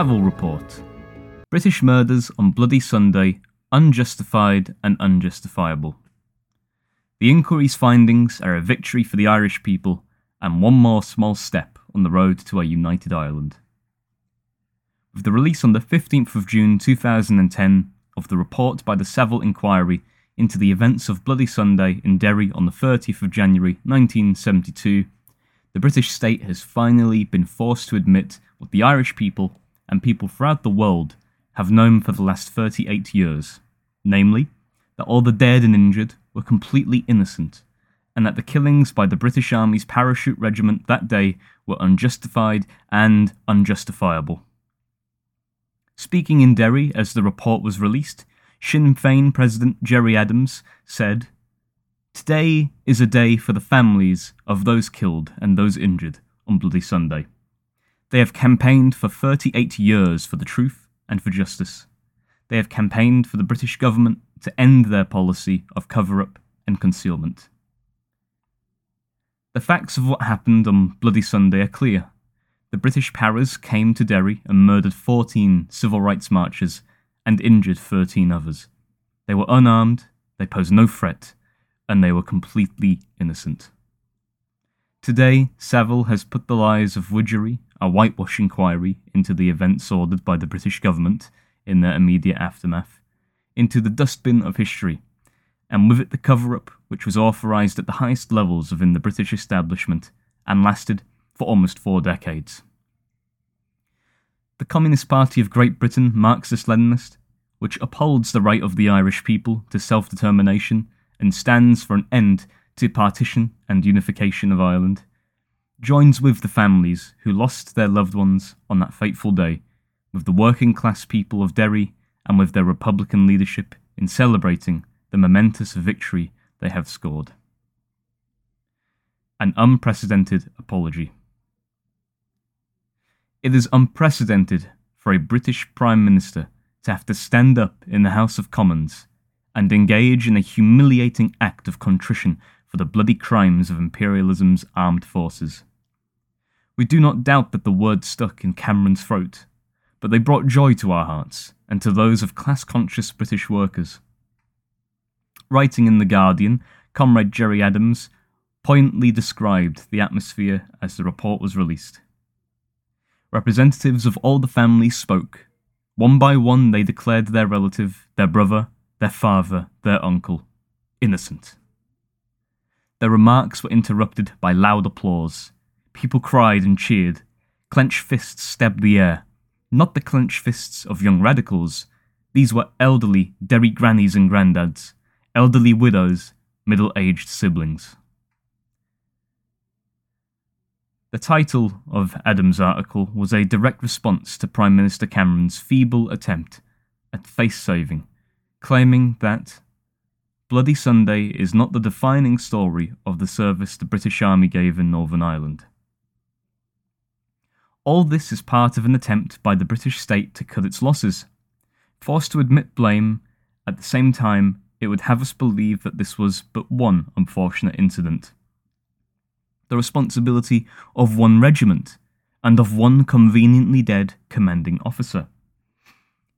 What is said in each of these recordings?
Savile Report British murders on Bloody Sunday unjustified and unjustifiable. The inquiry's findings are a victory for the Irish people and one more small step on the road to a united Ireland. With the release on the 15th of June 2010 of the report by the Savile Inquiry into the events of Bloody Sunday in Derry on the 30th of January 1972, the British state has finally been forced to admit what the Irish people and people throughout the world have known for the last 38 years, namely, that all the dead and injured were completely innocent, and that the killings by the British Army's parachute regiment that day were unjustified and unjustifiable. Speaking in Derry as the report was released, Sinn Féin President Gerry Adams said, Today is a day for the families of those killed and those injured on Bloody Sunday. They have campaigned for 38 years for the truth and for justice. They have campaigned for the British government to end their policy of cover up and concealment. The facts of what happened on Bloody Sunday are clear. The British Paras came to Derry and murdered 14 civil rights marchers and injured 13 others. They were unarmed, they posed no threat, and they were completely innocent. Today, Savile has put the lies of Widgery, a whitewash inquiry into the events ordered by the British government in their immediate aftermath, into the dustbin of history, and with it the cover up which was authorised at the highest levels within the British establishment and lasted for almost four decades. The Communist Party of Great Britain, Marxist Leninist, which upholds the right of the Irish people to self determination and stands for an end to partition and unification of Ireland, joins with the families who lost their loved ones on that fateful day, with the working class people of Derry and with their Republican leadership in celebrating the momentous victory they have scored. An unprecedented apology. It is unprecedented for a British Prime Minister to have to stand up in the House of Commons and engage in a humiliating act of contrition for the bloody crimes of imperialism's armed forces. We do not doubt that the words stuck in Cameron's throat, but they brought joy to our hearts and to those of class conscious British workers. Writing in The Guardian, Comrade Gerry Adams poignantly described the atmosphere as the report was released. Representatives of all the families spoke. One by one, they declared their relative, their brother, their father, their uncle, innocent. Their remarks were interrupted by loud applause. People cried and cheered. Clenched fists stabbed the air. Not the clenched fists of young radicals. These were elderly Derry grannies and granddads, elderly widows, middle aged siblings. The title of Adams' article was a direct response to Prime Minister Cameron's feeble attempt at face saving, claiming that Bloody Sunday is not the defining story of the service the British Army gave in Northern Ireland. All this is part of an attempt by the British state to cut its losses. Forced to admit blame, at the same time, it would have us believe that this was but one unfortunate incident. The responsibility of one regiment, and of one conveniently dead commanding officer.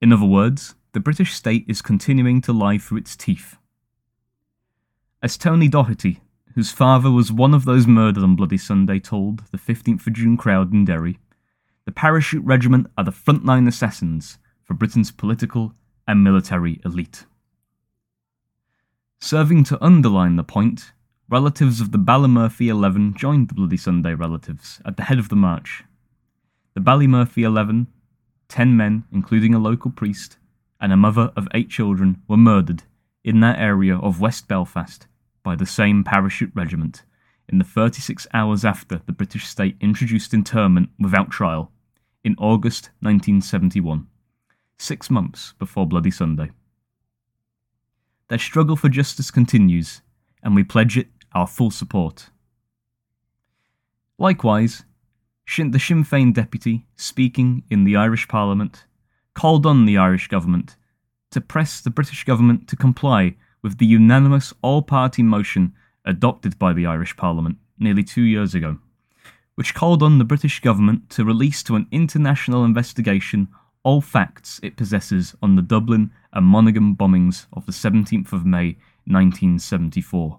In other words, the British state is continuing to lie through its teeth. As Tony Doherty, whose father was one of those murdered on Bloody Sunday, told the 15th of June crowd in Derry, the Parachute Regiment are the frontline assassins for Britain's political and military elite. Serving to underline the point, relatives of the Ballymurphy 11 joined the Bloody Sunday relatives at the head of the march. The Ballymurphy 11, ten men, including a local priest, and a mother of eight children, were murdered in that area of West Belfast by the same parachute regiment in the 36 hours after the British state introduced internment without trial in August 1971, six months before Bloody Sunday. Their struggle for justice continues, and we pledge it our full support. Likewise, the Sinn Féin deputy, speaking in the Irish Parliament, called on the Irish government to press the British government to comply with the unanimous all party motion adopted by the Irish Parliament nearly two years ago, which called on the British government to release to an international investigation all facts it possesses on the Dublin and Monaghan bombings of the 17th of May 1974.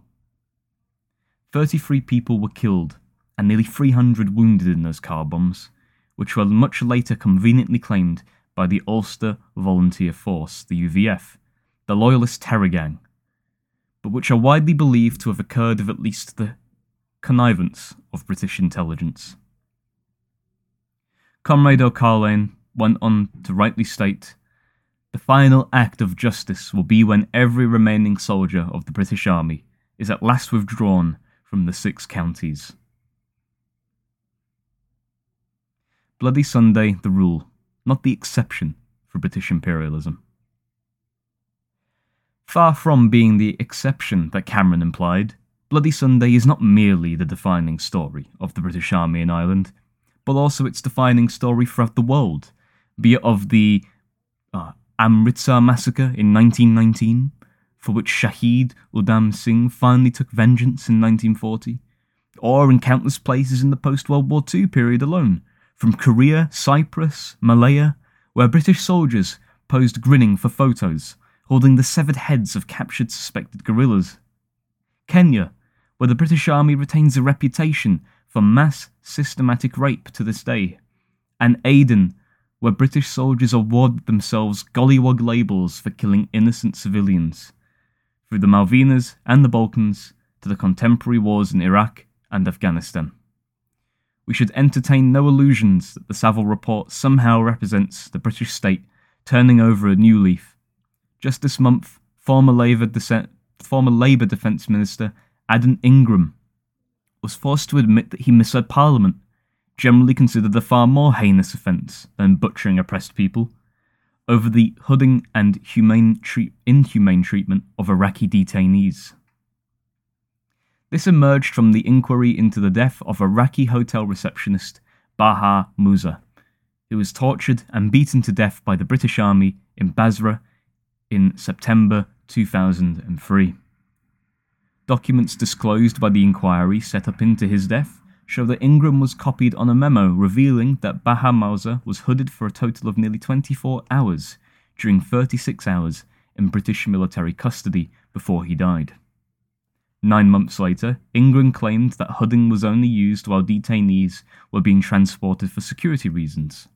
33 people were killed and nearly 300 wounded in those car bombs, which were much later conveniently claimed by the Ulster Volunteer Force, the UVF, the Loyalist terror gang, but which are widely believed to have occurred with at least the connivance of British intelligence. Comrade Ó Caoláin went on to rightly state the final act of justice will be when every remaining soldier of the British Army is at last withdrawn from the six counties. Bloody Sunday, the rule, not the exception for British imperialism. Far from being the exception that Cameron implied, Bloody Sunday is not merely the defining story of the British Army in Ireland, but also its defining story throughout the world, be it of the uh, Amritsar massacre in 1919, for which Shahid Udham Singh finally took vengeance in 1940, or in countless places in the post World War II period alone, from Korea, Cyprus, Malaya, where British soldiers posed grinning for photos, holding the severed heads of captured suspected guerrillas. Kenya, where the British Army retains a reputation for mass systematic rape to this day, and Aden, where British soldiers awarded themselves gollywog labels for killing innocent civilians, through the Malvinas and the Balkans to the contemporary wars in Iraq and Afghanistan. We should entertain no illusions that the Savile Report somehow represents the British state turning over a new leaf. Just this month, former Labour, former Labour Defence Minister Adam Ingram was forced to admit that he misled Parliament, generally considered a far more heinous offence than butchering oppressed people, over the hooding and treat- inhumane treatment of Iraqi detainees. This emerged from the inquiry into the death of Iraqi hotel receptionist Baha Musa, who was tortured and beaten to death by the British Army in Basra in September 2003. Documents disclosed by the inquiry set up into his death show that Ingram was copied on a memo revealing that Baha Musa was hooded for a total of nearly 24 hours during 36 hours in British military custody before he died. Nine months later, Ingram claimed that hooding was only used while detainees were being transported for security reasons.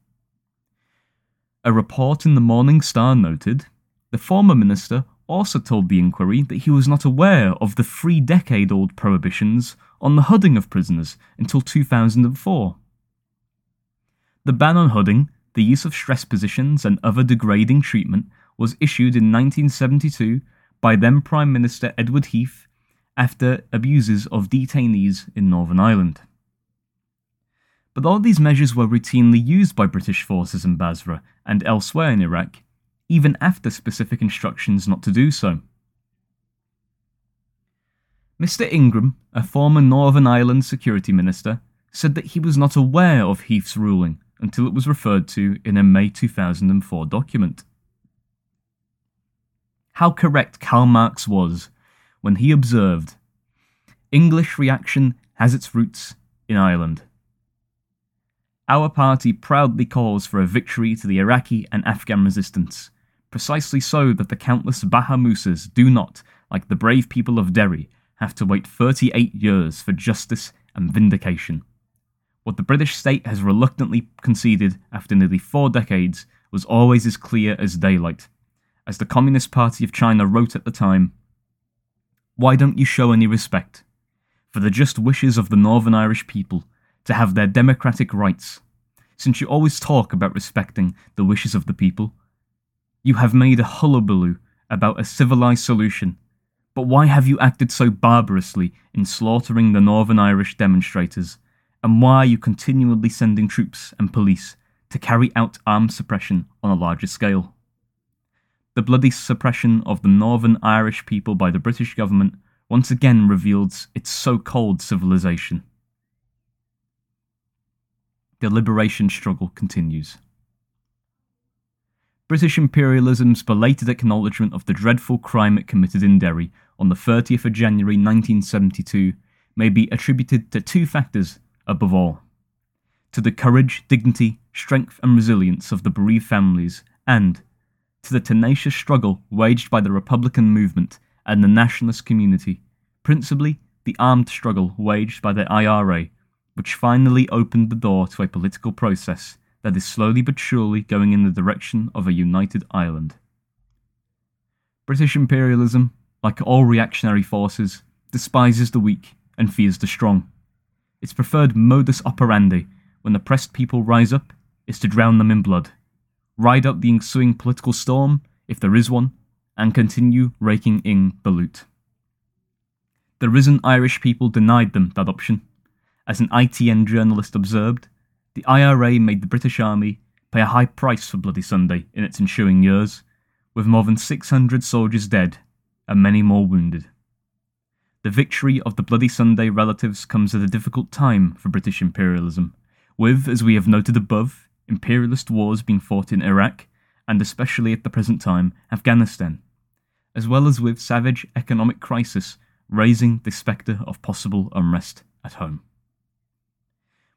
A report in the Morning Star noted the former minister also told the inquiry that he was not aware of the three decade old prohibitions on the hooding of prisoners until 2004. The ban on hooding, the use of stress positions, and other degrading treatment was issued in 1972 by then Prime Minister Edward Heath after abuses of detainees in Northern Ireland. But all these measures were routinely used by British forces in Basra and elsewhere in Iraq, even after specific instructions not to do so. Mr. Ingram, a former Northern Ireland security minister, said that he was not aware of Heath's ruling until it was referred to in a May 2004 document. How correct Karl Marx was when he observed English reaction has its roots in Ireland. Our party proudly calls for a victory to the Iraqi and Afghan resistance, precisely so that the countless Baha Musas do not, like the brave people of Derry, have to wait 38 years for justice and vindication. What the British state has reluctantly conceded after nearly four decades was always as clear as daylight. As the Communist Party of China wrote at the time, why don't you show any respect for the just wishes of the Northern Irish people to have their democratic rights? Since you always talk about respecting the wishes of the people, you have made a hullabaloo about a civilized solution. But why have you acted so barbarously in slaughtering the Northern Irish demonstrators? And why are you continually sending troops and police to carry out armed suppression on a larger scale? The bloody suppression of the Northern Irish people by the British government once again reveals its so called civilization. The liberation struggle continues. British imperialism's belated acknowledgement of the dreadful crime it committed in Derry on the 30th of January 1972 may be attributed to two factors above all to the courage, dignity, strength, and resilience of the bereaved families, and to the tenacious struggle waged by the Republican movement and the nationalist community, principally the armed struggle waged by the IRA, which finally opened the door to a political process that is slowly but surely going in the direction of a united Ireland. British imperialism, like all reactionary forces, despises the weak and fears the strong. Its preferred modus operandi when oppressed people rise up is to drown them in blood, ride out the ensuing political storm, if there is one, and continue raking in the loot. The risen Irish people denied them that option. As an ITN journalist observed, the IRA made the British Army pay a high price for Bloody Sunday in its ensuing years, with more than 600 soldiers dead and many more wounded. The victory of the Bloody Sunday relatives comes at a difficult time for British imperialism, with, as we have noted above, imperialist wars being fought in Iraq and especially at the present time Afghanistan, as well as with savage economic crisis raising the spectre of possible unrest at home.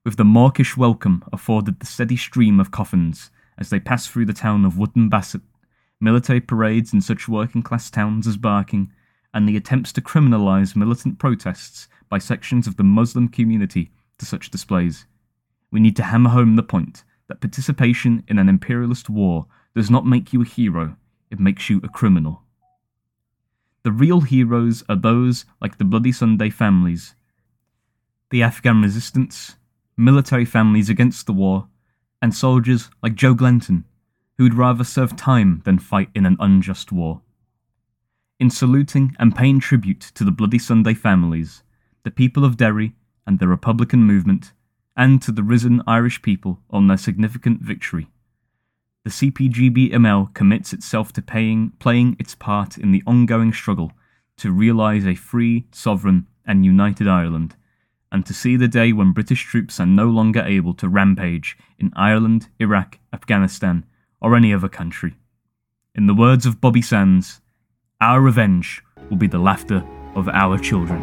With the mawkish welcome afforded the steady stream of coffins as they pass through the town of Wootton Bassett military parades in such working class towns as Barking, and the attempts to criminalise militant protests by sections of the Muslim community to such displays. We need to hammer home the point that participation in an imperialist war does not make you a hero, it makes you a criminal. The real heroes are those like the Bloody Sunday families, the Afghan resistance, military families against the war, and soldiers like Joe Glenton, who would rather serve time than fight in an unjust war. In saluting and paying tribute to the Bloody Sunday families, the people of Derry and the Republican movement, and to the risen Irish people on their significant victory, the CPGB-ML commits itself to paying, playing its part in the ongoing struggle to realise a free, sovereign, and united Ireland, and to see the day when British troops are no longer able to rampage in Ireland, Iraq, Afghanistan, or any other country. In the words of Bobby Sands, our revenge will be the laughter of our children.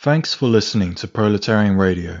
Thanks for listening to Proletarian Radio.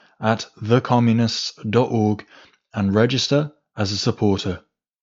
at thecommunists.org and register as a supporter.